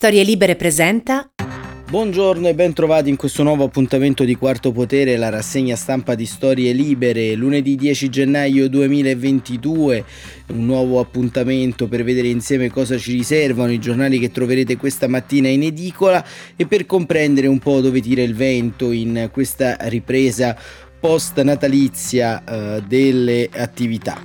Storie Libere presenta Buongiorno e ben trovati in questo nuovo appuntamento di Quarto Potere, la rassegna stampa di Storie Libere, lunedì 10 gennaio 2022, un nuovo appuntamento per vedere insieme cosa ci riservano i giornali che troverete questa mattina in edicola e per comprendere un po' dove tira il vento in questa ripresa post natalizia eh, delle attività.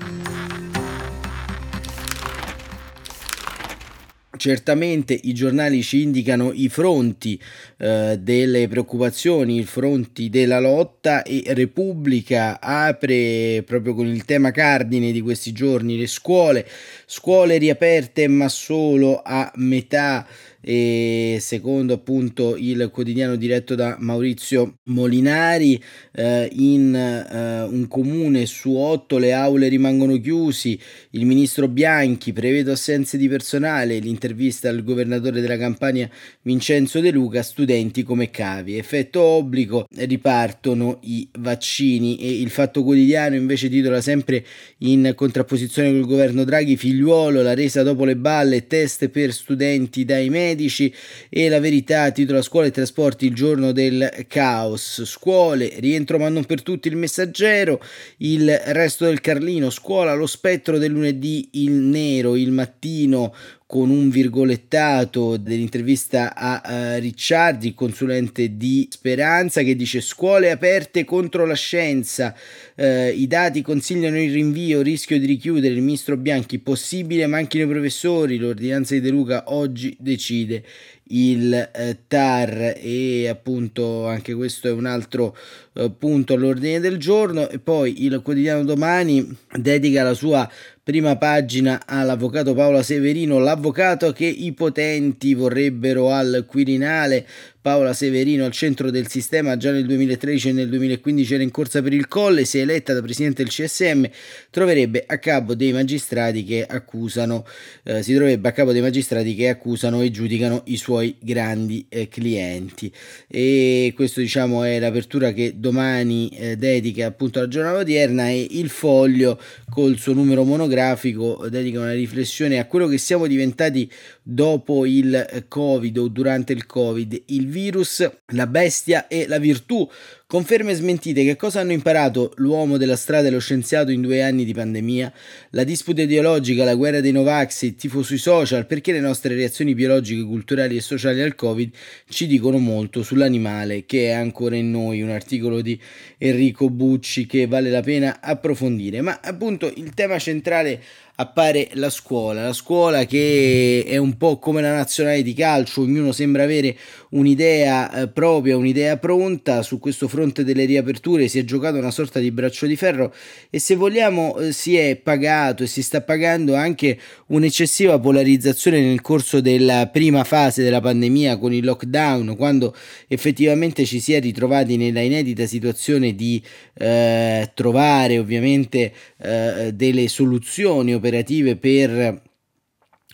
Certamente i giornali ci indicano i fronti eh, delle preoccupazioni, i fronti della lotta e Repubblica apre proprio con il tema cardine di questi giorni le scuole, scuole riaperte ma solo a metà e secondo appunto il quotidiano diretto da Maurizio Molinari eh, in eh, un comune su otto le aule rimangono chiusi. Il ministro Bianchi prevede assenze di personale. L'intervista al governatore della Campania Vincenzo De Luca studenti come cavi. Effetto obbligo ripartono i vaccini. E il fatto quotidiano invece titola sempre in contrapposizione col governo Draghi figliuolo la resa dopo le balle test per studenti dai medici medici e la verità titola Scuole e trasporti il giorno del caos. Scuole, rientro ma non per tutti il messaggero, il resto del Carlino, scuola, lo spettro del lunedì, il nero, il mattino, con un virgolettato dell'intervista a uh, Ricciardi, consulente di Speranza, che dice scuole aperte contro la scienza, uh, i dati consigliano il rinvio, rischio di richiudere, il ministro Bianchi, possibile manchino i professori, l'ordinanza di De Luca oggi decide il eh, TAR e appunto anche questo è un altro eh, punto all'ordine del giorno. E poi il quotidiano domani dedica la sua prima pagina all'avvocato Paola Severino, l'avvocato che i potenti vorrebbero al Quirinale, Paola Severino al centro del sistema già nel 2013 e nel 2015 era in corsa per il colle, è eletta da presidente del CSM, troverebbe a capo dei magistrati che accusano, eh, si troverebbe a capo dei magistrati che accusano e giudicano i suoi grandi eh, clienti. E questo diciamo è l'apertura che domani eh, dedica appunto alla giornata odierna e il foglio col suo numero monografico dedica una riflessione a quello che siamo diventati dopo il Covid o durante il Covid, il virus, la bestia e la virtù. Conferme smentite, che cosa hanno imparato l'uomo della strada e lo scienziato in due anni di pandemia? La disputa ideologica, la guerra dei Novax, il tifo sui social, perché le nostre reazioni biologiche, culturali e sociali al Covid ci dicono molto sull'animale che è ancora in noi, un articolo di Enrico Bucci che vale la pena approfondire. Ma appunto il tema centrale appare la scuola, la scuola che è un po' come la nazionale di calcio, ognuno sembra avere un'idea eh, propria, un'idea pronta, su questo fronte delle riaperture si è giocato una sorta di braccio di ferro e se vogliamo eh, si è pagato e si sta pagando anche un'eccessiva polarizzazione nel corso della prima fase della pandemia con il lockdown, quando effettivamente ci si è ritrovati nella inedita situazione di eh, trovare ovviamente eh, delle soluzioni operative per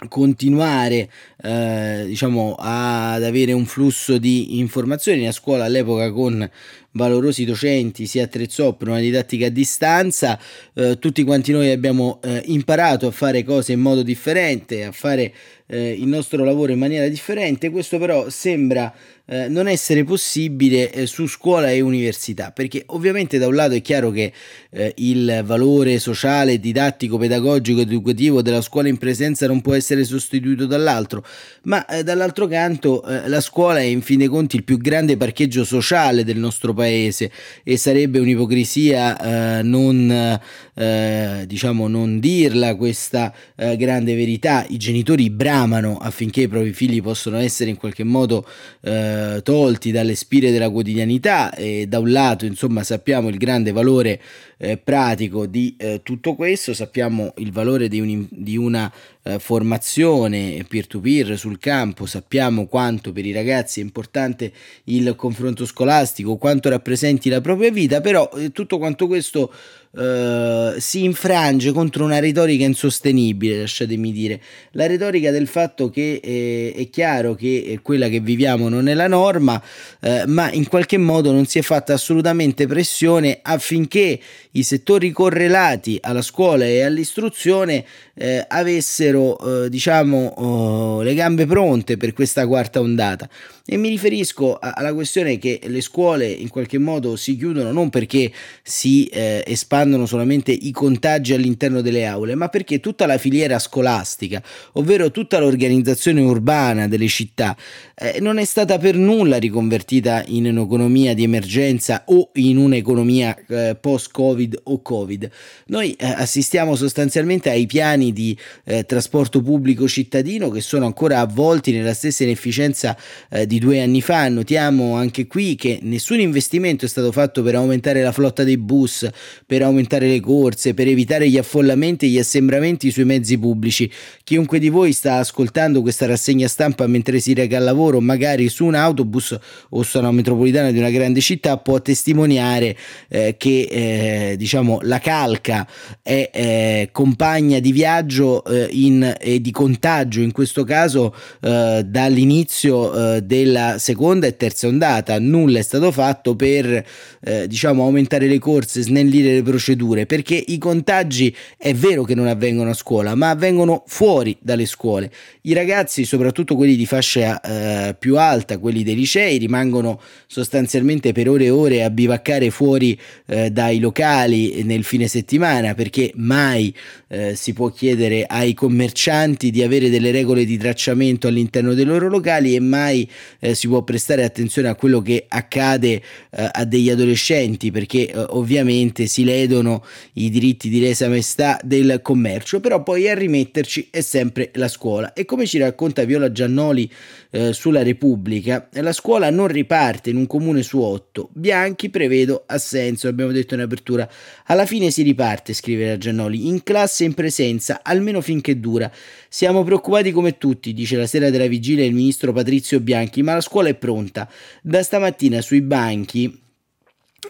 continuare eh, diciamo ad avere un flusso di informazioni. A scuola all'epoca con valorosi docenti si attrezzò per una didattica a distanza eh, tutti quanti noi abbiamo eh, imparato a fare cose in modo differente a fare eh, il nostro lavoro in maniera differente. Questo però sembra eh, non essere possibile eh, su scuola e università, perché ovviamente da un lato è chiaro che eh, il valore sociale, didattico, pedagogico, educativo della scuola in presenza non può essere sostituito dall'altro, ma dall'altro canto la scuola è in fin dei conti il più grande parcheggio sociale del nostro paese e sarebbe un'ipocrisia non, diciamo, non dirla questa grande verità. I genitori bramano affinché i propri figli possano essere in qualche modo eh, eh, tolti dalle spire della quotidianità e da un lato insomma sappiamo il grande valore eh, pratico di eh, tutto questo, sappiamo il valore di, un, di una eh, formazione peer-to-peer sul campo, sappiamo quanto per i ragazzi è importante il confronto scolastico, quanto rappresenti la propria vita, però eh, tutto quanto questo eh, si infrange contro una retorica insostenibile, lasciatemi dire. La retorica del fatto che eh, è chiaro che quella che viviamo non è la norma, eh, ma in qualche modo non si è fatta assolutamente pressione affinché i settori correlati alla scuola e all'istruzione eh, avessero, eh, diciamo, oh, le gambe pronte per questa quarta ondata. E mi riferisco alla questione che le scuole in qualche modo si chiudono non perché si eh, espandono solamente i contagi all'interno delle aule, ma perché tutta la filiera scolastica, ovvero tutta l'organizzazione urbana delle città, eh, non è stata per nulla riconvertita in un'economia di emergenza o in un'economia eh, post-Covid o Covid. Noi eh, assistiamo sostanzialmente ai piani di eh, trasporto pubblico cittadino che sono ancora avvolti nella stessa inefficienza eh, di due anni fa. Notiamo anche qui che nessun investimento è stato fatto per aumentare la flotta dei bus, per aumentare le corse, per evitare gli affollamenti e gli assembramenti sui mezzi pubblici. Chiunque di voi sta ascoltando questa rassegna stampa mentre si reca al lavoro, magari su un autobus o su una metropolitana di una grande città, può testimoniare eh, che eh, diciamo la calca è eh, compagna di viaggio eh, in, e di contagio in questo caso eh, dall'inizio del della seconda e terza ondata. Nulla è stato fatto per eh, diciamo aumentare le corse, snellire le procedure, perché i contagi è vero che non avvengono a scuola, ma avvengono fuori dalle scuole. I ragazzi, soprattutto quelli di fascia eh, più alta, quelli dei licei, rimangono sostanzialmente per ore e ore a bivaccare fuori eh, dai locali nel fine settimana, perché mai eh, si può chiedere ai commercianti di avere delle regole di tracciamento all'interno dei loro locali e mai eh, si può prestare attenzione a quello che accade eh, a degli adolescenti perché eh, ovviamente si ledono i diritti di lesa maestà del commercio, però poi a rimetterci è sempre la scuola. E come ci racconta Viola Giannoli eh, sulla Repubblica, la scuola non riparte in un comune su otto, Bianchi prevedo assenso, abbiamo detto in apertura, alla fine si riparte, scrive la Giannoli, in classe in presenza, almeno finché dura. Siamo preoccupati come tutti, dice la sera della vigilia il ministro Patrizio Bianchi, ma la scuola è pronta. Da stamattina sui banchi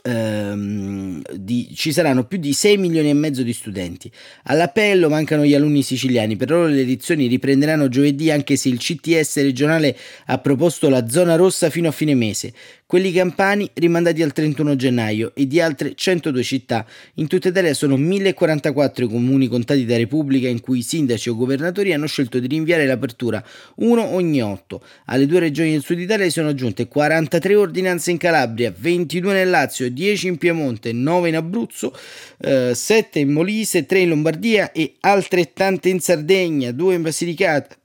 Ehm, di, ci saranno più di 6 milioni e mezzo di studenti. All'appello mancano gli alunni siciliani, per loro le lezioni riprenderanno giovedì anche se il CTS regionale ha proposto la zona rossa fino a fine mese quelli campani rimandati al 31 gennaio e di altre 102 città. In tutta Italia sono 1044 i comuni contati da Repubblica in cui i sindaci o governatori hanno scelto di rinviare l'apertura, uno ogni 8. Alle due regioni del sud Italia sono aggiunte 43 ordinanze in Calabria, 22 nel Lazio, 10 in Piemonte, 9 in Abruzzo, eh, 7 in Molise, 3 in Lombardia e altrettante in Sardegna, 2 in Basilicata,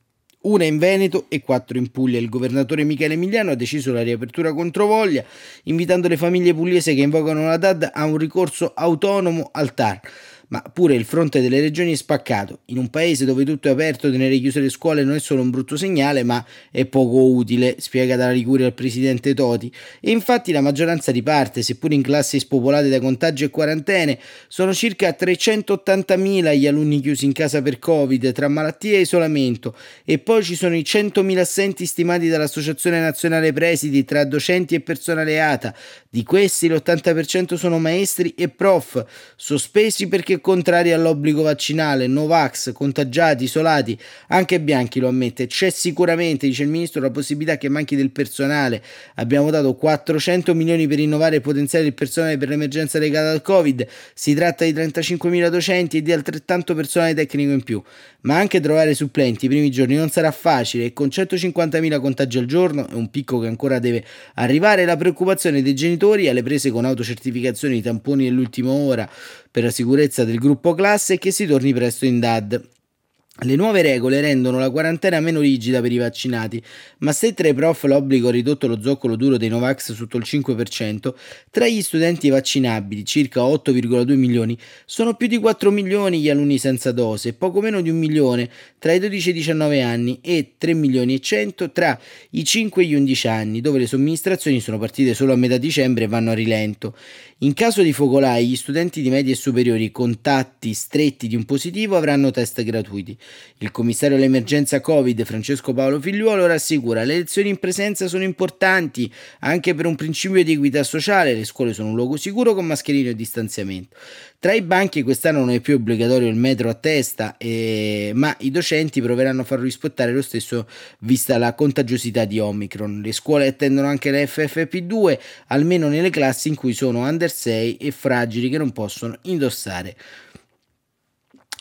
una in Veneto e quattro in Puglia. Il governatore Michele Emiliano ha deciso la riapertura controvoglia, invitando le famiglie pugliese che invocano la DAD a un ricorso autonomo al TAR ma pure il fronte delle regioni è spaccato. In un paese dove tutto è aperto, tenere chiuse le scuole non è solo un brutto segnale, ma è poco utile, spiega dalla Liguria il presidente Toti. E infatti la maggioranza riparte, seppur in classi spopolate da contagi e quarantene. Sono circa 380.000 gli alunni chiusi in casa per Covid, tra malattie e isolamento. E poi ci sono i 100.000 assenti stimati dall'Associazione Nazionale Presidi tra docenti e personale ATA. Di questi l'80% sono maestri e prof, sospesi perché contrari all'obbligo vaccinale, Novax, contagiati, isolati, anche Bianchi lo ammette. C'è sicuramente, dice il ministro, la possibilità che manchi del personale. Abbiamo dato 400 milioni per rinnovare il potenziale del personale per l'emergenza legata al Covid. Si tratta di 35.000 docenti e di altrettanto personale tecnico in più. Ma anche trovare supplenti i primi giorni non sarà facile e con 150.000 contagi al giorno è un picco che ancora deve arrivare. La preoccupazione dei genitori alle prese con autocertificazioni tamponi dell'ultima ora per la sicurezza del gruppo classe e che si torni presto in DAD. Le nuove regole rendono la quarantena meno rigida per i vaccinati, ma se tra i prof l'obbligo ha ridotto lo zoccolo duro dei Novax sotto il 5%, tra gli studenti vaccinabili, circa 8,2 milioni, sono più di 4 milioni gli alunni senza dose, poco meno di un milione tra i 12 e i 19 anni e 3 milioni e 100 tra i 5 e gli 11 anni, dove le somministrazioni sono partite solo a metà dicembre e vanno a rilento. In caso di focolai, gli studenti di medie e superiori contatti stretti di un positivo avranno test gratuiti. Il commissario all'emergenza Covid, Francesco Paolo Figliuolo, rassicura le lezioni in presenza sono importanti anche per un principio di equità sociale, le scuole sono un luogo sicuro con mascherino e distanziamento. Tra i banchi quest'anno non è più obbligatorio il metro a testa, eh, ma i docenti proveranno a farlo rispettare lo stesso vista la contagiosità di Omicron. Le scuole attendono anche la FFP2, almeno nelle classi in cui sono under 6 e fragili che non possono indossare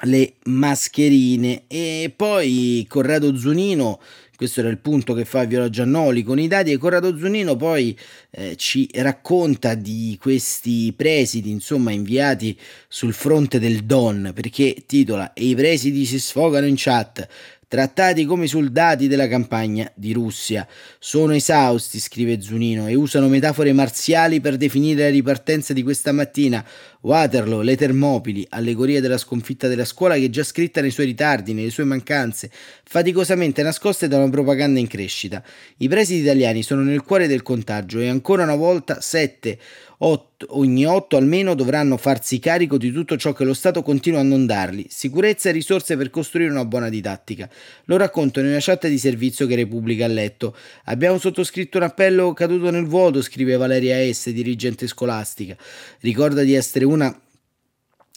le mascherine e poi Corrado Zunino questo era il punto che fa Viola Giannoli con i dati e Corrado Zunino poi eh, ci racconta di questi presidi insomma inviati sul fronte del Don perché titola e i presidi si sfogano in chat trattati come soldati della campagna di Russia. Sono esausti, scrive Zunino, e usano metafore marziali per definire la ripartenza di questa mattina. Waterloo, le Termopili, allegoria della sconfitta della scuola che è già scritta nei suoi ritardi, nelle sue mancanze, faticosamente nascoste da una propaganda in crescita. I presidi italiani sono nel cuore del contagio e ancora una volta sette 8, ogni 8 almeno dovranno farsi carico di tutto ciò che lo Stato continua a non darli, sicurezza e risorse per costruire una buona didattica. Lo racconto in una chat di servizio che Repubblica ha letto. Abbiamo sottoscritto un appello caduto nel vuoto, scrive Valeria S., dirigente scolastica. Ricorda di essere una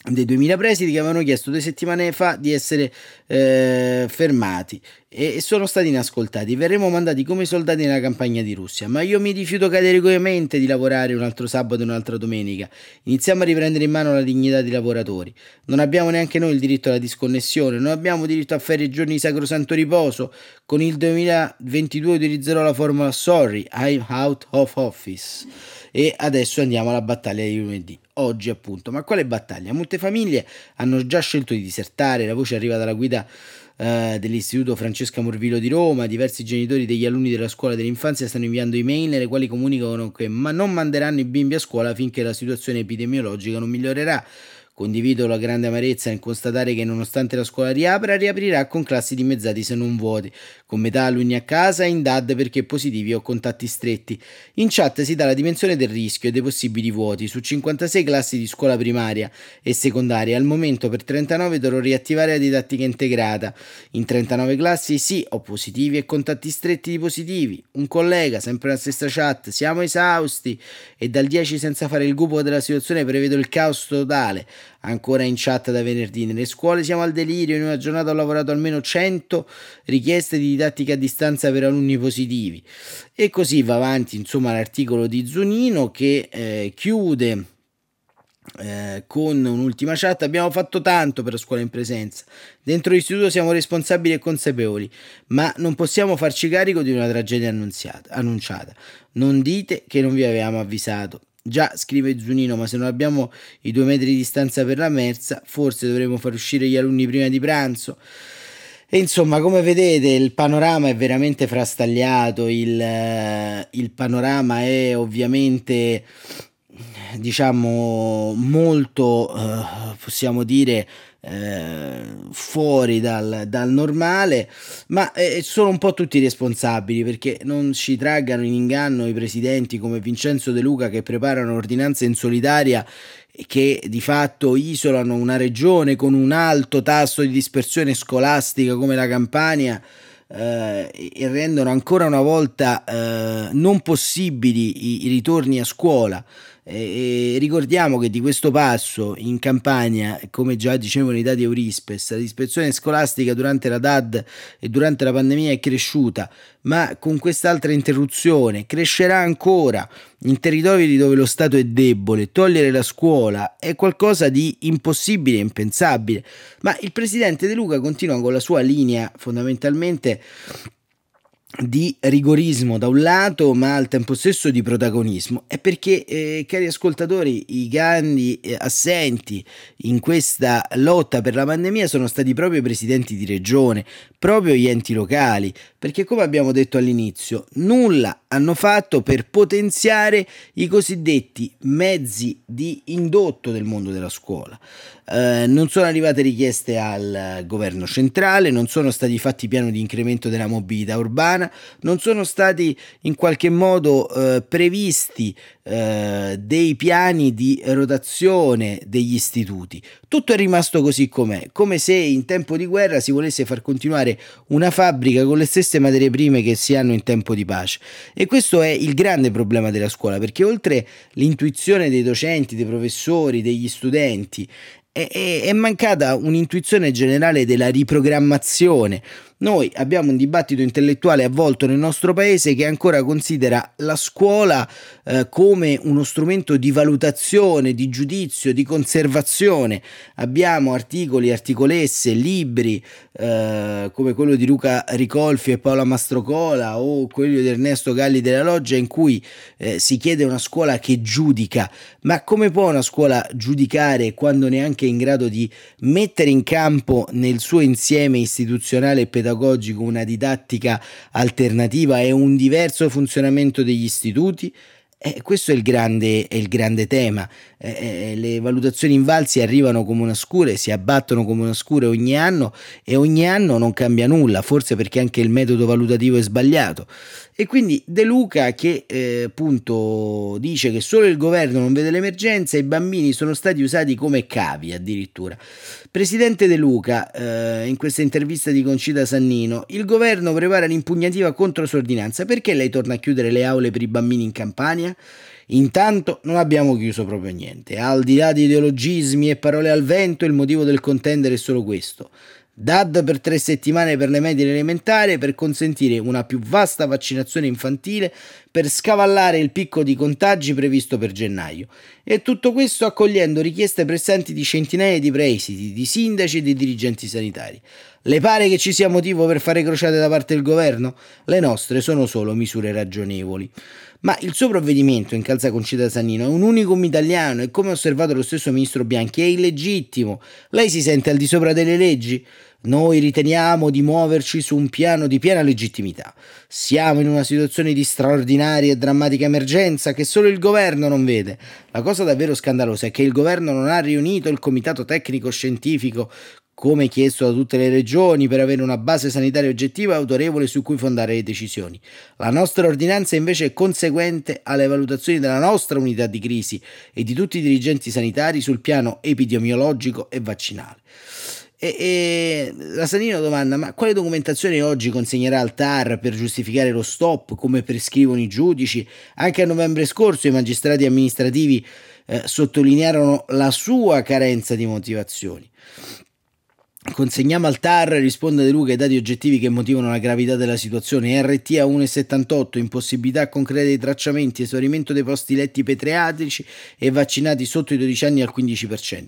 dei 2000 presidi che avevano chiesto due settimane fa di essere eh, fermati e sono stati inascoltati. Verremo mandati come soldati nella campagna di Russia, ma io mi rifiuto categoricamente di lavorare un altro sabato e un'altra domenica. Iniziamo a riprendere in mano la dignità dei lavoratori. Non abbiamo neanche noi il diritto alla disconnessione, non abbiamo diritto a ferie e giorni di sacrosanto riposo. Con il 2022 utilizzerò la formula sorry, I'm out of office. E adesso andiamo alla battaglia di lunedì oggi appunto. Ma quale battaglia? Molte famiglie hanno già scelto di disertare, la voce arriva dalla guida eh, dell'Istituto Francesca Morvillo di Roma, diversi genitori degli alunni della scuola dell'infanzia stanno inviando email nelle quali comunicano che ma non manderanno i bimbi a scuola finché la situazione epidemiologica non migliorerà. Condivido la grande amarezza nel constatare che nonostante la scuola riapra, riaprirà con classi dimezzati se non vuoti, con metà alunni a casa in DAD perché positivi o contatti stretti. In chat si dà la dimensione del rischio e dei possibili vuoti. Su 56 classi di scuola primaria e secondaria, al momento per 39 dovrò riattivare la didattica integrata. In 39 classi sì, ho positivi e contatti stretti di positivi. Un collega, sempre la stessa chat, siamo esausti e dal 10 senza fare il gupo della situazione prevedo il caos totale ancora in chat da venerdì. Nelle scuole siamo al delirio, in una giornata ho lavorato almeno 100 richieste di didattica a distanza per alunni positivi. E così va avanti, insomma, l'articolo di Zunino che eh, chiude eh, con un'ultima chat abbiamo fatto tanto per la scuola in presenza dentro l'istituto siamo responsabili e consapevoli ma non possiamo farci carico di una tragedia annunciata non dite che non vi avevamo avvisato Già, scrive Zunino, ma se non abbiamo i due metri di distanza per la merza, forse dovremmo far uscire gli alunni prima di pranzo. E insomma, come vedete, il panorama è veramente frastagliato, il, il panorama è ovviamente, diciamo, molto, eh, possiamo dire, eh, fuori dal, dal, normale, ma eh, sono un po' tutti responsabili perché non ci traggano in inganno i presidenti come Vincenzo De Luca che preparano ordinanze in solitaria che di fatto isolano una regione con un alto tasso di dispersione scolastica come la Campania. Eh, e rendono ancora una volta eh, non possibili i, i ritorni a scuola e, ricordiamo che di questo passo in campagna, come già dicevano i dati Eurispes, la dispersione scolastica durante la DAD e durante la pandemia è cresciuta, ma con quest'altra interruzione crescerà ancora in territori dove lo Stato è debole. Togliere la scuola è qualcosa di impossibile impensabile. Ma il presidente De Luca continua con la sua linea fondamentalmente di rigorismo da un lato, ma al tempo stesso di protagonismo. È perché, eh, cari ascoltatori, i grandi eh, assenti in questa lotta per la pandemia sono stati proprio i presidenti di regione, proprio gli enti locali, perché come abbiamo detto all'inizio, nulla hanno fatto per potenziare i cosiddetti mezzi di indotto del mondo della scuola. Eh, non sono arrivate richieste al governo centrale, non sono stati fatti piani di incremento della mobilità urbana, non sono stati in qualche modo eh, previsti eh, dei piani di rotazione degli istituti. Tutto è rimasto così com'è, come se in tempo di guerra si volesse far continuare una fabbrica con le stesse materie prime che si hanno in tempo di pace. E questo è il grande problema della scuola, perché oltre l'intuizione dei docenti, dei professori, degli studenti, è, è, mancata un'intuizione generale della riprogrammazione noi abbiamo un dibattito intellettuale avvolto nel nostro paese che ancora considera la scuola eh, come uno strumento di valutazione, di giudizio, di conservazione. Abbiamo articoli, articolesse, libri eh, come quello di Luca Ricolfi e Paola Mastrocola o quello di Ernesto Galli della Loggia in cui eh, si chiede una scuola che giudica. Ma come può una scuola giudicare quando neanche è in grado di mettere in campo nel suo insieme istituzionale e pedagogico pedagogico, una didattica alternativa e un diverso funzionamento degli istituti? Eh, questo è il grande, è il grande tema. Eh, eh, le valutazioni invalsi arrivano come una scure, si abbattono come una scure ogni anno e ogni anno non cambia nulla, forse perché anche il metodo valutativo è sbagliato. E quindi De Luca che eh, appunto dice che solo il governo non vede l'emergenza e i bambini sono stati usati come cavi addirittura. Presidente De Luca, eh, in questa intervista di Concita Sannino, il governo prepara l'impugnativa contro sua ordinanza, perché lei torna a chiudere le aule per i bambini in Campania? Intanto non abbiamo chiuso proprio niente, al di là di ideologismi e parole al vento, il motivo del contendere è solo questo DAD per tre settimane per le medie elementari per consentire una più vasta vaccinazione infantile per scavallare il picco di contagi previsto per gennaio. E tutto questo accogliendo richieste pressanti di centinaia di presidi, di sindaci e di dirigenti sanitari. Le pare che ci sia motivo per fare crociate da parte del governo? Le nostre sono solo misure ragionevoli. Ma il suo provvedimento, in calza Concita Sannino, è un unicum italiano e come ha osservato lo stesso ministro Bianchi è illegittimo. Lei si sente al di sopra delle leggi? Noi riteniamo di muoverci su un piano di piena legittimità. Siamo in una situazione di straordinaria e drammatica emergenza che solo il governo non vede. La cosa davvero scandalosa è che il governo non ha riunito il comitato tecnico scientifico come chiesto da tutte le regioni per avere una base sanitaria oggettiva e autorevole su cui fondare le decisioni. La nostra ordinanza invece è conseguente alle valutazioni della nostra unità di crisi e di tutti i dirigenti sanitari sul piano epidemiologico e vaccinale. E, e la Sanino domanda: ma quale documentazione oggi consegnerà al TAR per giustificare lo stop, come prescrivono i giudici? Anche a novembre scorso i magistrati amministrativi eh, sottolinearono la sua carenza di motivazioni. Consegniamo al TAR, risponde De Luca, i dati oggettivi che motivano la gravità della situazione. RT a 1,78, impossibilità concreta dei tracciamenti, esaurimento dei posti letti pediatrici e vaccinati sotto i 12 anni al 15%.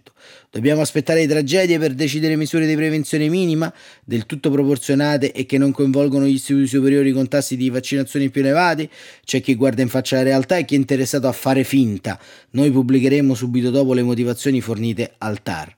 Dobbiamo aspettare le tragedie per decidere misure di prevenzione minima, del tutto proporzionate e che non coinvolgono gli istituti superiori con tassi di vaccinazione più elevati? C'è chi guarda in faccia la realtà e chi è interessato a fare finta. Noi pubblicheremo subito dopo le motivazioni fornite al TAR.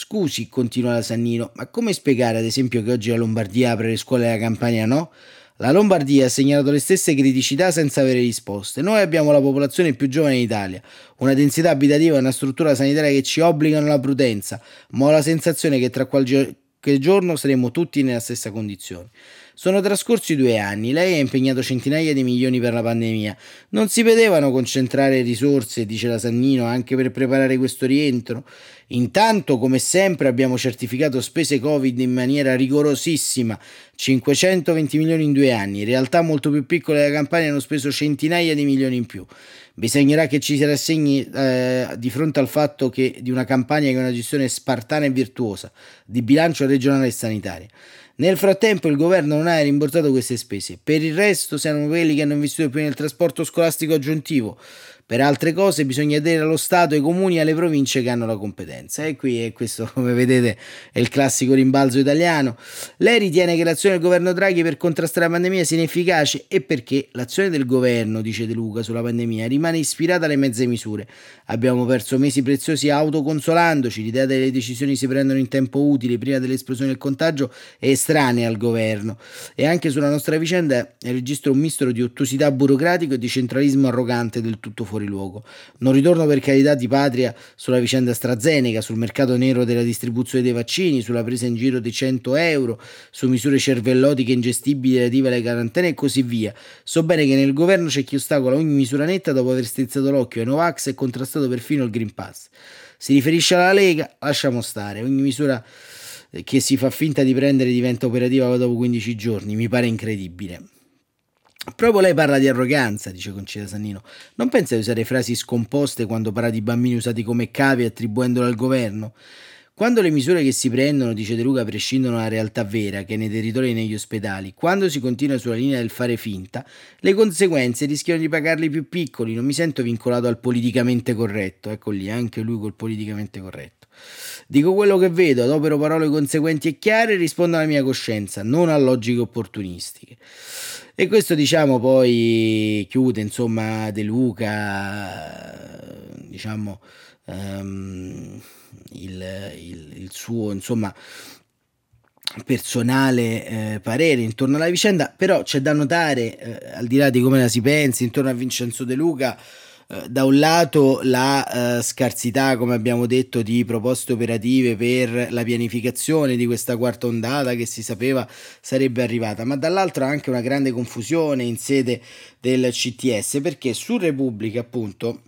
Scusi, continua la Sannino, ma come spiegare ad esempio che oggi la Lombardia apre le scuole e la Campania no? La Lombardia ha segnalato le stesse criticità senza avere risposte. Noi abbiamo la popolazione più giovane d'Italia, una densità abitativa e una struttura sanitaria che ci obbligano alla prudenza, ma ho la sensazione che tra qualche giorno saremo tutti nella stessa condizione. Sono trascorsi due anni, lei ha impegnato centinaia di milioni per la pandemia. Non si vedevano concentrare risorse, dice la Sannino, anche per preparare questo rientro? Intanto, come sempre, abbiamo certificato spese Covid in maniera rigorosissima, 520 milioni in due anni. In realtà molto più piccole della campagna hanno speso centinaia di milioni in più. Bisognerà che ci si rassegni eh, di fronte al fatto che di una campagna che è una gestione spartana e virtuosa di bilancio regionale e sanitaria. Nel frattempo il governo non ha rimborsato queste spese, per il resto siamo quelli che hanno investito più nel trasporto scolastico aggiuntivo, per altre cose bisogna dire allo Stato, ai comuni e alle province che hanno la competenza. E qui è questo, come vedete, è il classico rimbalzo italiano. Lei ritiene che l'azione del governo Draghi per contrastare la pandemia sia inefficace e perché l'azione del governo, dice De Luca, sulla pandemia rimane ispirata alle mezze misure. Abbiamo perso mesi preziosi autoconsolandoci, l'idea delle decisioni si prendono in tempo utile prima dell'esplosione del contagio è estranea al governo. E anche sulla nostra vicenda registro un mistero di ottusità burocratico e di centralismo arrogante del tutto fuori fuori luogo. Non ritorno per carità di patria sulla vicenda AstraZeneca, sul mercato nero della distribuzione dei vaccini, sulla presa in giro di 100 euro, su misure cervellotiche ingestibili relative alle quarantene e così via. So bene che nel governo c'è chi ostacola ogni misura netta dopo aver strizzato l'occhio ai Novax e contrastato perfino il Green Pass. Si riferisce alla Lega? Lasciamo stare. Ogni misura che si fa finta di prendere diventa operativa dopo 15 giorni. Mi pare incredibile. Proprio lei parla di arroganza, dice Concita Sannino. Non pensa di usare frasi scomposte quando parla di bambini usati come cavi attribuendolo al governo? Quando le misure che si prendono, dice De Luca, prescindono dalla realtà vera, che è nei territori e negli ospedali, quando si continua sulla linea del fare finta, le conseguenze rischiano di pagarli i più piccoli. Non mi sento vincolato al politicamente corretto. Ecco lì, anche lui col politicamente corretto. Dico quello che vedo, adopero parole conseguenti e chiare e rispondo alla mia coscienza, non a logiche opportunistiche. E questo diciamo poi chiude insomma De Luca, diciamo um, il, il, il, suo insomma personale eh, parere intorno alla vicenda, però c'è da notare, eh, al di là di come la si pensi, intorno a Vincenzo De Luca, da un lato la uh, scarsità, come abbiamo detto, di proposte operative per la pianificazione di questa quarta ondata che si sapeva sarebbe arrivata, ma dall'altro anche una grande confusione in sede del CTS perché su Repubblica appunto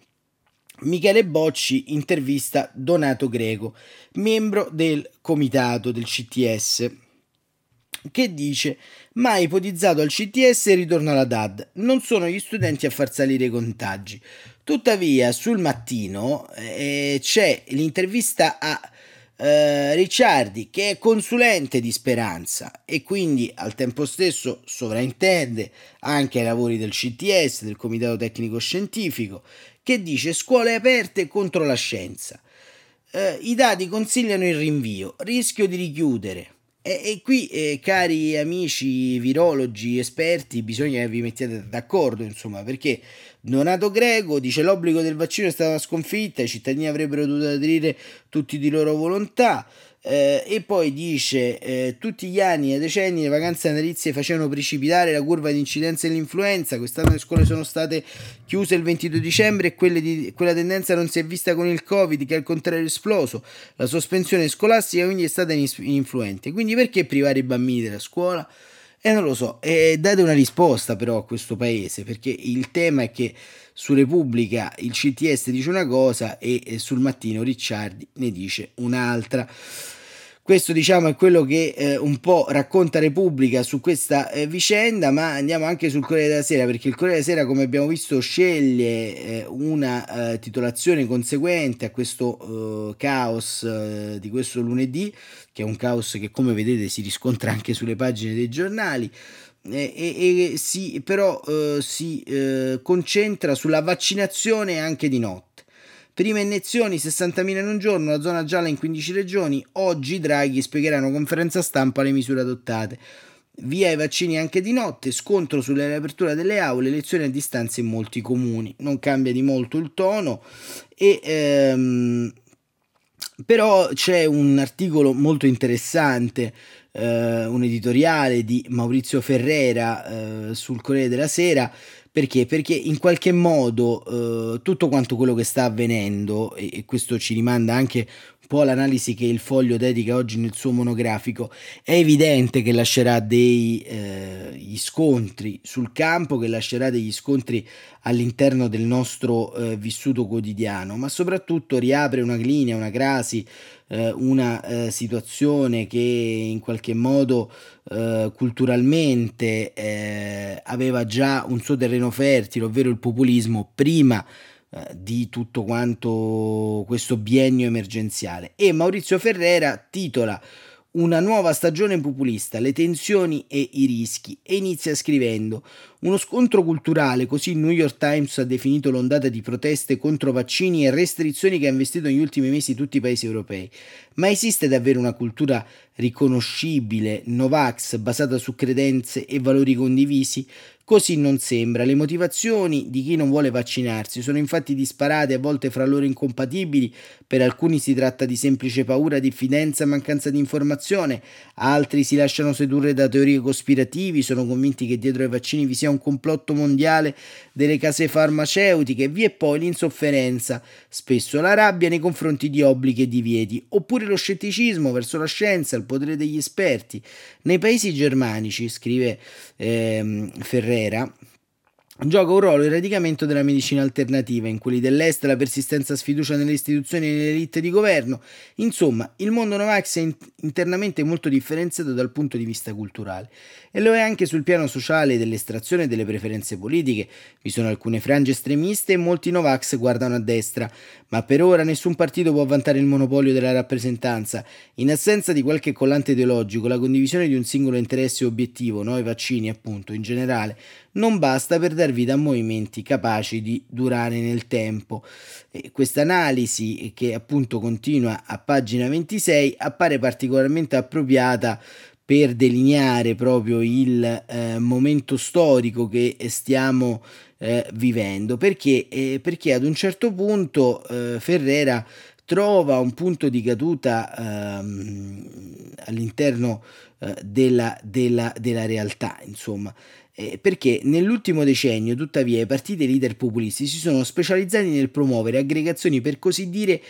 Michele Bocci intervista Donato Greco, membro del comitato del CTS che dice ma ipotizzato al CTS ritorno alla DAD non sono gli studenti a far salire i contagi. Tuttavia sul mattino eh, c'è l'intervista a eh, Ricciardi che è consulente di Speranza e quindi al tempo stesso sovraintende anche ai lavori del CTS del Comitato Tecnico Scientifico che dice scuole aperte contro la scienza. Eh, i dati consigliano il rinvio. Rischio di richiudere e, e qui, eh, cari amici virologi, esperti, bisogna che vi mettiate d'accordo, insomma, perché Donato Greco dice l'obbligo del vaccino è stata sconfitta, i cittadini avrebbero dovuto aderire tutti di loro volontà. Eh, e poi dice eh, tutti gli anni e decenni le vacanze natalizie facevano precipitare la curva di incidenza dell'influenza quest'anno le scuole sono state chiuse il 22 dicembre e di, quella tendenza non si è vista con il covid che al contrario è esploso. La sospensione scolastica quindi è stata influente quindi perché privare i bambini della scuola? E eh, non lo so, e date una risposta però a questo paese, perché il tema è che su Repubblica il CTS dice una cosa e sul mattino Ricciardi ne dice un'altra. Questo diciamo è quello che eh, un po' racconta Repubblica su questa eh, vicenda, ma andiamo anche sul Corriere della Sera, perché il Corriere della Sera, come abbiamo visto, sceglie eh, una eh, titolazione conseguente a questo eh, caos eh, di questo lunedì, che è un caos che come vedete si riscontra anche sulle pagine dei giornali. E, e, e si, però si concentra sulla vaccinazione anche di notte Prime iniezioni 60.000 in un giorno, la zona gialla in 15 regioni. Oggi Draghi spiegherà in una conferenza stampa le misure adottate. Via i vaccini anche di notte, scontro sulla riapertura delle aule, lezioni a distanza in molti comuni. Non cambia di molto il tono e ehm, però c'è un articolo molto interessante, eh, un editoriale di Maurizio Ferrera eh, sul Corriere della Sera perché? Perché in qualche modo eh, tutto quanto quello che sta avvenendo, e, e questo ci rimanda anche un po' all'analisi che il foglio dedica oggi nel suo monografico, è evidente che lascerà degli eh, scontri sul campo, che lascerà degli scontri all'interno del nostro eh, vissuto quotidiano, ma soprattutto riapre una linea, una crasi, eh, una eh, situazione che in qualche modo eh, culturalmente eh, aveva già un suo terreno fertile, ovvero il populismo, prima eh, di tutto quanto questo biennio emergenziale. E Maurizio Ferrera titola una nuova stagione populista, le tensioni e i rischi, e inizia scrivendo uno scontro culturale, così il New York Times ha definito l'ondata di proteste contro vaccini e restrizioni che ha investito negli ultimi mesi tutti i paesi europei. Ma esiste davvero una cultura riconoscibile, Novax, basata su credenze e valori condivisi? Così non sembra. Le motivazioni di chi non vuole vaccinarsi sono infatti disparate, a volte fra loro incompatibili. Per alcuni si tratta di semplice paura, diffidenza, mancanza di informazione, altri si lasciano sedurre da teorie cospirativi, sono convinti che dietro ai vaccini vi sia un complotto mondiale delle case farmaceutiche, vi è poi l'insofferenza, spesso la rabbia nei confronti di obblighi e divieti, oppure lo scetticismo verso la scienza, il potere degli esperti. Nei paesi germanici, scrive ehm, Ferrera, Gioca un ruolo il radicamento della medicina alternativa, in quelli dell'Est la persistenza sfiducia nelle istituzioni e nelle elite di governo. Insomma, il mondo Novax è internamente molto differenziato dal punto di vista culturale e lo è anche sul piano sociale dell'estrazione delle preferenze politiche. Vi sono alcune frange estremiste e molti Novax guardano a destra, ma per ora nessun partito può vantare il monopolio della rappresentanza. In assenza di qualche collante ideologico, la condivisione di un singolo interesse obiettivo, noi vaccini appunto in generale, non basta per dar vita a movimenti capaci di durare nel tempo. Questa analisi, che appunto continua a pagina 26, appare particolarmente appropriata per delineare proprio il eh, momento storico che stiamo eh, vivendo, perché, eh, perché ad un certo punto eh, Ferrera trova un punto di caduta ehm, all'interno eh, della, della, della realtà, insomma eh, perché nell'ultimo decennio, tuttavia, i partiti leader populisti si sono specializzati nel promuovere aggregazioni per così dire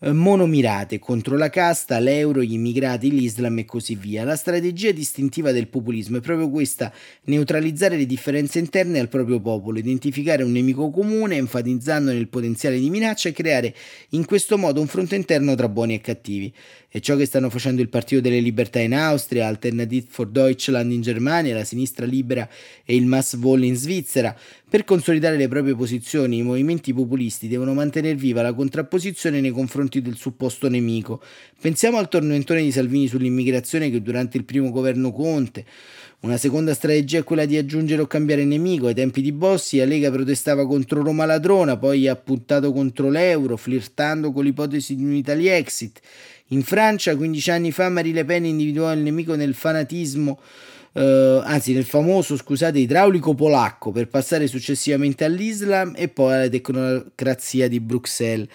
monomirate contro la casta, l'euro, gli immigrati, l'Islam e così via. La strategia distintiva del populismo è proprio questa, neutralizzare le differenze interne al proprio popolo, identificare un nemico comune, enfatizzandone il potenziale di minaccia e creare in questo modo un fronte interno tra buoni e cattivi. È ciò che stanno facendo il Partito delle Libertà in Austria, Alternative for Deutschland in Germania, la Sinistra Libera e il Massvoll in Svizzera. Per consolidare le proprie posizioni, i movimenti populisti devono mantenere viva la contrapposizione nei confronti del supposto nemico. Pensiamo al tormentone di Salvini sull'immigrazione che durante il primo governo Conte una seconda strategia è quella di aggiungere o cambiare nemico. Ai tempi di Bossi la Lega protestava contro Roma ladrona, poi ha puntato contro l'euro, flirtando con l'ipotesi di un Italy exit. In Francia, 15 anni fa, Marie Le Pen individuò il nemico nel fanatismo Uh, anzi nel famoso, scusate, idraulico polacco per passare successivamente all'Islam e poi alla tecnocrazia di Bruxelles.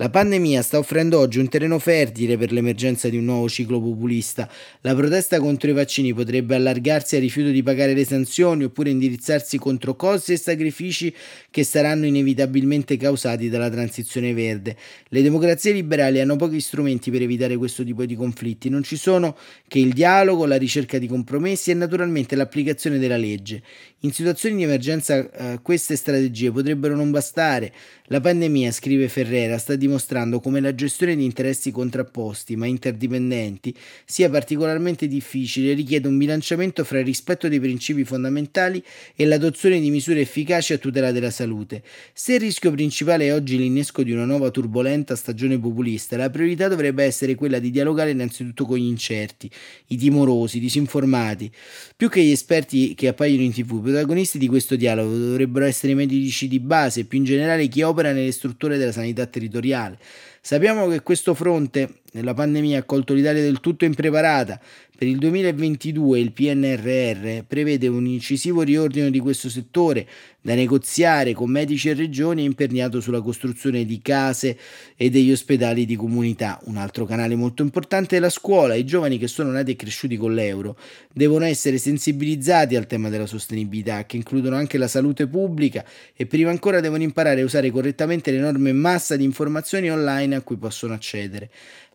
La pandemia sta offrendo oggi un terreno fertile per l'emergenza di un nuovo ciclo populista. La protesta contro i vaccini potrebbe allargarsi al rifiuto di pagare le sanzioni oppure indirizzarsi contro costi e sacrifici che saranno inevitabilmente causati dalla transizione verde. Le democrazie liberali hanno pochi strumenti per evitare questo tipo di conflitti. Non ci sono che il dialogo, la ricerca di compromessi e naturalmente l'applicazione della legge. In situazioni di emergenza eh, queste strategie potrebbero non bastare. La pandemia, scrive Ferrera, sta dimostrando come la gestione di interessi contrapposti ma interdipendenti sia particolarmente difficile e richiede un bilanciamento fra il rispetto dei principi fondamentali e l'adozione di misure efficaci a tutela della salute. Se il rischio principale è oggi l'innesco di una nuova turbolenta stagione populista, la priorità dovrebbe essere quella di dialogare innanzitutto con gli incerti, i timorosi, i disinformati. Più che gli esperti che appaiono in tv, protagonisti di questo dialogo dovrebbero essere i medici di base e più in generale chi opera nelle strutture della sanità territoriale. Sappiamo che questo fronte la pandemia ha colto l'Italia del tutto impreparata. Per il 2022 il PNRR prevede un incisivo riordino di questo settore da negoziare con medici e regioni imperniato sulla costruzione di case e degli ospedali di comunità. Un altro canale molto importante è la scuola. I giovani che sono nati e cresciuti con l'euro devono essere sensibilizzati al tema della sostenibilità, che includono anche la salute pubblica e prima ancora devono imparare a usare correttamente l'enorme massa di informazioni online a cui possono accedere.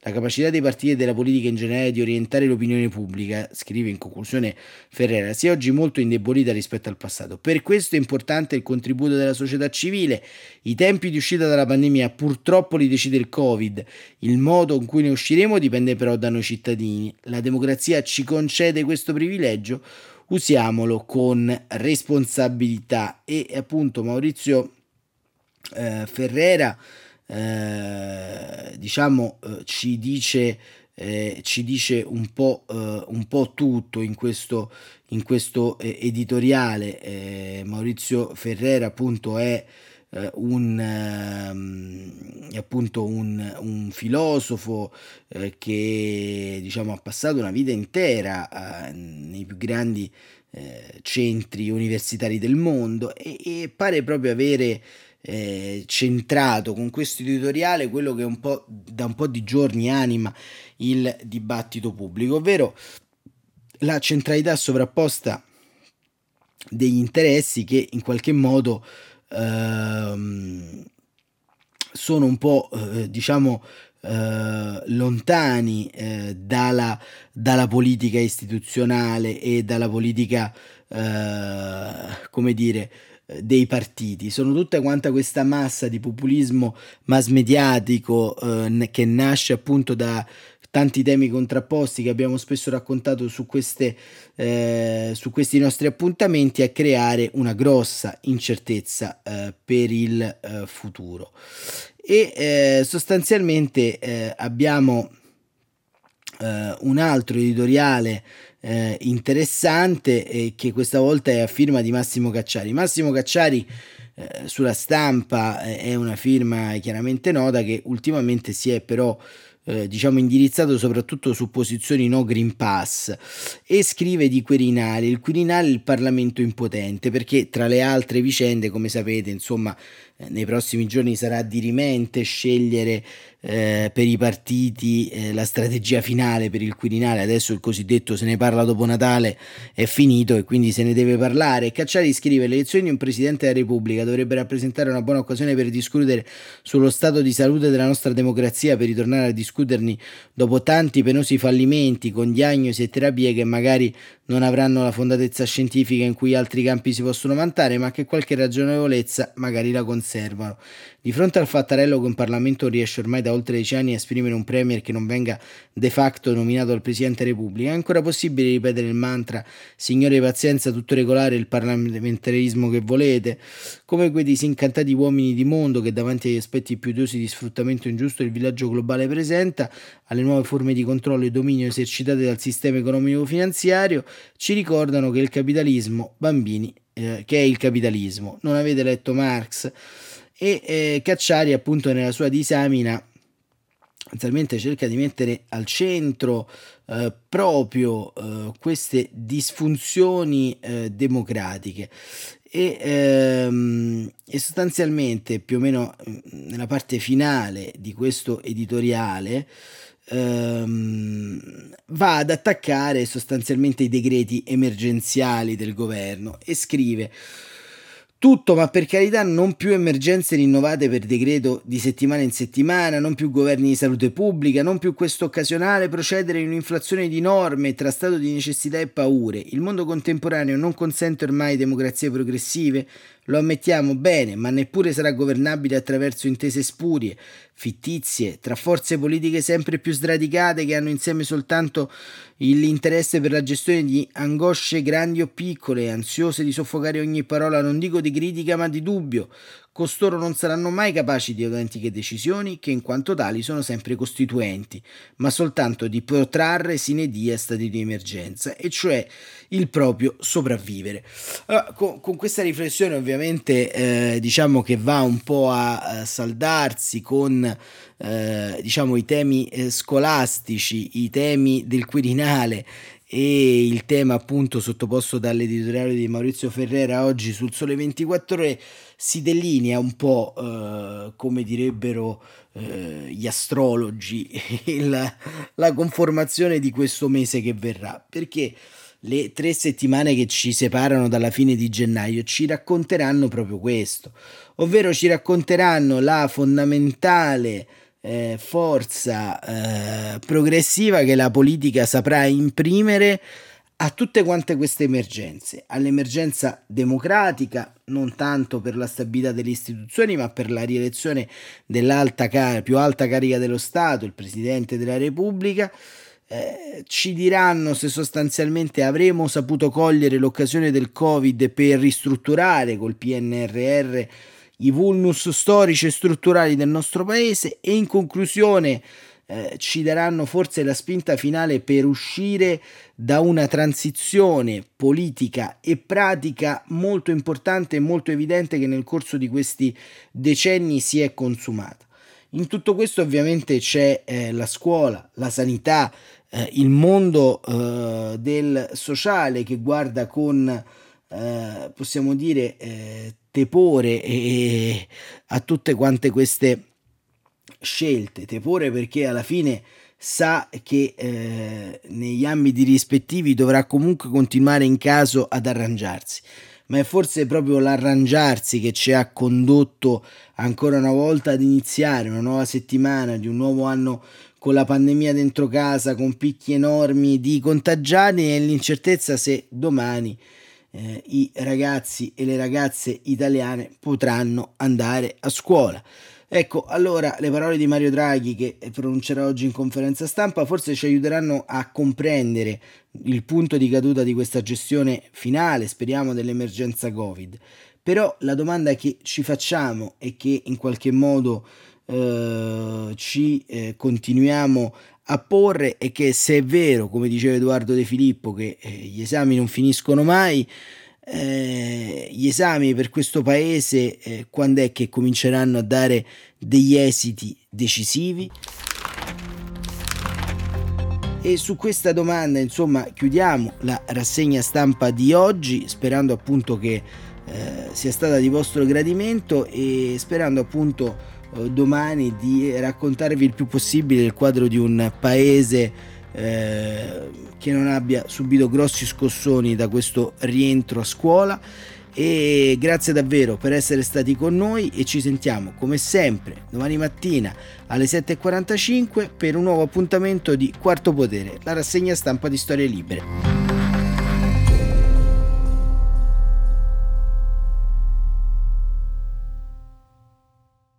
La capacità dei partiti e della politica in generale di orientare l'opinione pubblica, scrive in conclusione Ferrera, si è oggi molto indebolita rispetto al passato. Per questo è importante il contributo della società civile. I tempi di uscita dalla pandemia purtroppo li decide il Covid. Il modo in cui ne usciremo dipende però da noi cittadini. La democrazia ci concede questo privilegio, usiamolo con responsabilità. E appunto Maurizio eh, Ferrera eh, diciamo eh, ci dice eh, ci dice un po', eh, un po', tutto in questo, in questo eh, editoriale. Eh, Maurizio Ferrera appunto è eh, un, ehm, appunto un, un filosofo eh, che diciamo, ha passato una vita intera nei più grandi centri universitari del mondo e, e pare proprio avere eh, centrato con questo editoriale quello che un po', da un po' di giorni anima il dibattito pubblico, ovvero la centralità sovrapposta degli interessi che in qualche modo ehm, sono un po' eh, diciamo eh, lontani eh, dalla, dalla, politica istituzionale e dalla politica eh, come dire dei partiti, sono tutta quanta questa massa di populismo mass mediatico eh, che nasce appunto da tanti temi contrapposti che abbiamo spesso raccontato su, queste, eh, su questi nostri appuntamenti a creare una grossa incertezza eh, per il eh, futuro. E eh, sostanzialmente eh, abbiamo eh, un altro editoriale interessante che questa volta è a firma di Massimo Cacciari. Massimo Cacciari sulla stampa è una firma chiaramente nota che ultimamente si è però eh, diciamo indirizzato soprattutto su posizioni no Green Pass e scrive di Quirinale, il Quirinale è il Parlamento impotente perché tra le altre vicende come sapete insomma eh, nei prossimi giorni sarà dirimente scegliere eh, per i partiti eh, la strategia finale per il Quirinale, adesso il cosiddetto se ne parla dopo Natale è finito e quindi se ne deve parlare. Cacciari scrive le elezioni di un Presidente della Repubblica dovrebbe rappresentare una buona occasione per discutere sullo stato di salute della nostra democrazia, per ritornare a discuterne dopo tanti penosi fallimenti con diagnosi e terapie che magari non avranno la fondatezza scientifica in cui altri campi si possono vantare, ma che qualche ragionevolezza magari la conservano. Di fronte al fattarello che un Parlamento riesce ormai da oltre dieci anni a esprimere un Premier che non venga de facto nominato dal Presidente della Repubblica, è ancora possibile ripetere il mantra Signore pazienza, tutto regolare, il parlamentarismo che volete? Come quei disincantati uomini di mondo che davanti agli aspetti più odiosi di sfruttamento ingiusto il villaggio globale presenta, alle nuove forme di controllo e dominio esercitate dal sistema economico-finanziario, ci ricordano che il capitalismo, bambini, eh, che è il capitalismo. Non avete letto Marx? E eh, Cacciari, appunto, nella sua disamina sostanzialmente cerca di mettere al centro eh, proprio eh, queste disfunzioni eh, democratiche. E, ehm, e, sostanzialmente più o meno nella parte finale di questo editoriale ehm, va ad attaccare sostanzialmente i decreti emergenziali del governo e scrive tutto, ma per carità non più emergenze rinnovate per decreto di settimana in settimana, non più governi di salute pubblica, non più questo occasionale procedere in un'inflazione di norme tra stato di necessità e paure. Il mondo contemporaneo non consente ormai democrazie progressive, lo ammettiamo bene, ma neppure sarà governabile attraverso intese spurie, fittizie, tra forze politiche sempre più sradicate che hanno insieme soltanto l'interesse per la gestione di angosce grandi o piccole, ansiose di soffocare ogni parola, non dico di critica ma di dubbio, costoro non saranno mai capaci di autentiche decisioni che in quanto tali sono sempre costituenti, ma soltanto di protrarre sine die stati di emergenza, e cioè il proprio sopravvivere. Allora, con, con, questa riflessione ovviamente eh, diciamo che va un po' a, a saldarsi con eh, diciamo i temi eh, scolastici, i temi del Quirinale e il tema appunto sottoposto dall'editoriale di Maurizio Ferrera oggi sul Sole 24 ore si delinea un po' eh, come direbbero eh, gli astrologi la, la conformazione di questo mese che verrà. Perché le tre settimane che ci separano dalla fine di gennaio ci racconteranno proprio questo. Ovvero ci racconteranno la fondamentale eh, forza eh, progressiva che la politica saprà imprimere a tutte quante queste emergenze, all'emergenza democratica, non tanto per la stabilità delle istituzioni, ma per la rielezione dell'alta car- più alta carica dello Stato, il Presidente della Repubblica. Eh, ci diranno se sostanzialmente avremo saputo cogliere l'occasione del Covid per ristrutturare col PNRR i vulnus storici e strutturali del nostro paese e in conclusione eh, ci daranno forse la spinta finale per uscire da una transizione politica e pratica molto importante e molto evidente che nel corso di questi decenni si è consumata. In tutto questo ovviamente c'è eh, la scuola, la sanità, eh, il mondo eh, del sociale che guarda con, eh, possiamo dire, eh, tepore e, a tutte quante queste scelte, tepore perché alla fine sa che eh, negli ambiti rispettivi dovrà comunque continuare in caso ad arrangiarsi. ma è forse proprio l'arrangiarsi che ci ha condotto ancora una volta ad iniziare una nuova settimana di un nuovo anno con la pandemia dentro casa, con picchi enormi di contagiati e l'incertezza se domani eh, i ragazzi e le ragazze italiane potranno andare a scuola. Ecco, allora le parole di Mario Draghi che pronuncerà oggi in conferenza stampa forse ci aiuteranno a comprendere il punto di caduta di questa gestione finale, speriamo, dell'emergenza Covid. Però la domanda che ci facciamo e che in qualche modo eh, ci eh, continuiamo porre è che se è vero, come diceva Edoardo De Filippo, che eh, gli esami non finiscono mai, eh, gli esami per questo paese eh, quando è che cominceranno a dare degli esiti decisivi? E su questa domanda, insomma, chiudiamo la rassegna stampa di oggi, sperando appunto che eh, sia stata di vostro gradimento e sperando appunto domani di raccontarvi il più possibile il quadro di un paese eh, che non abbia subito grossi scossoni da questo rientro a scuola e grazie davvero per essere stati con noi e ci sentiamo come sempre domani mattina alle 7.45 per un nuovo appuntamento di Quarto Potere, la rassegna stampa di Storie Libere.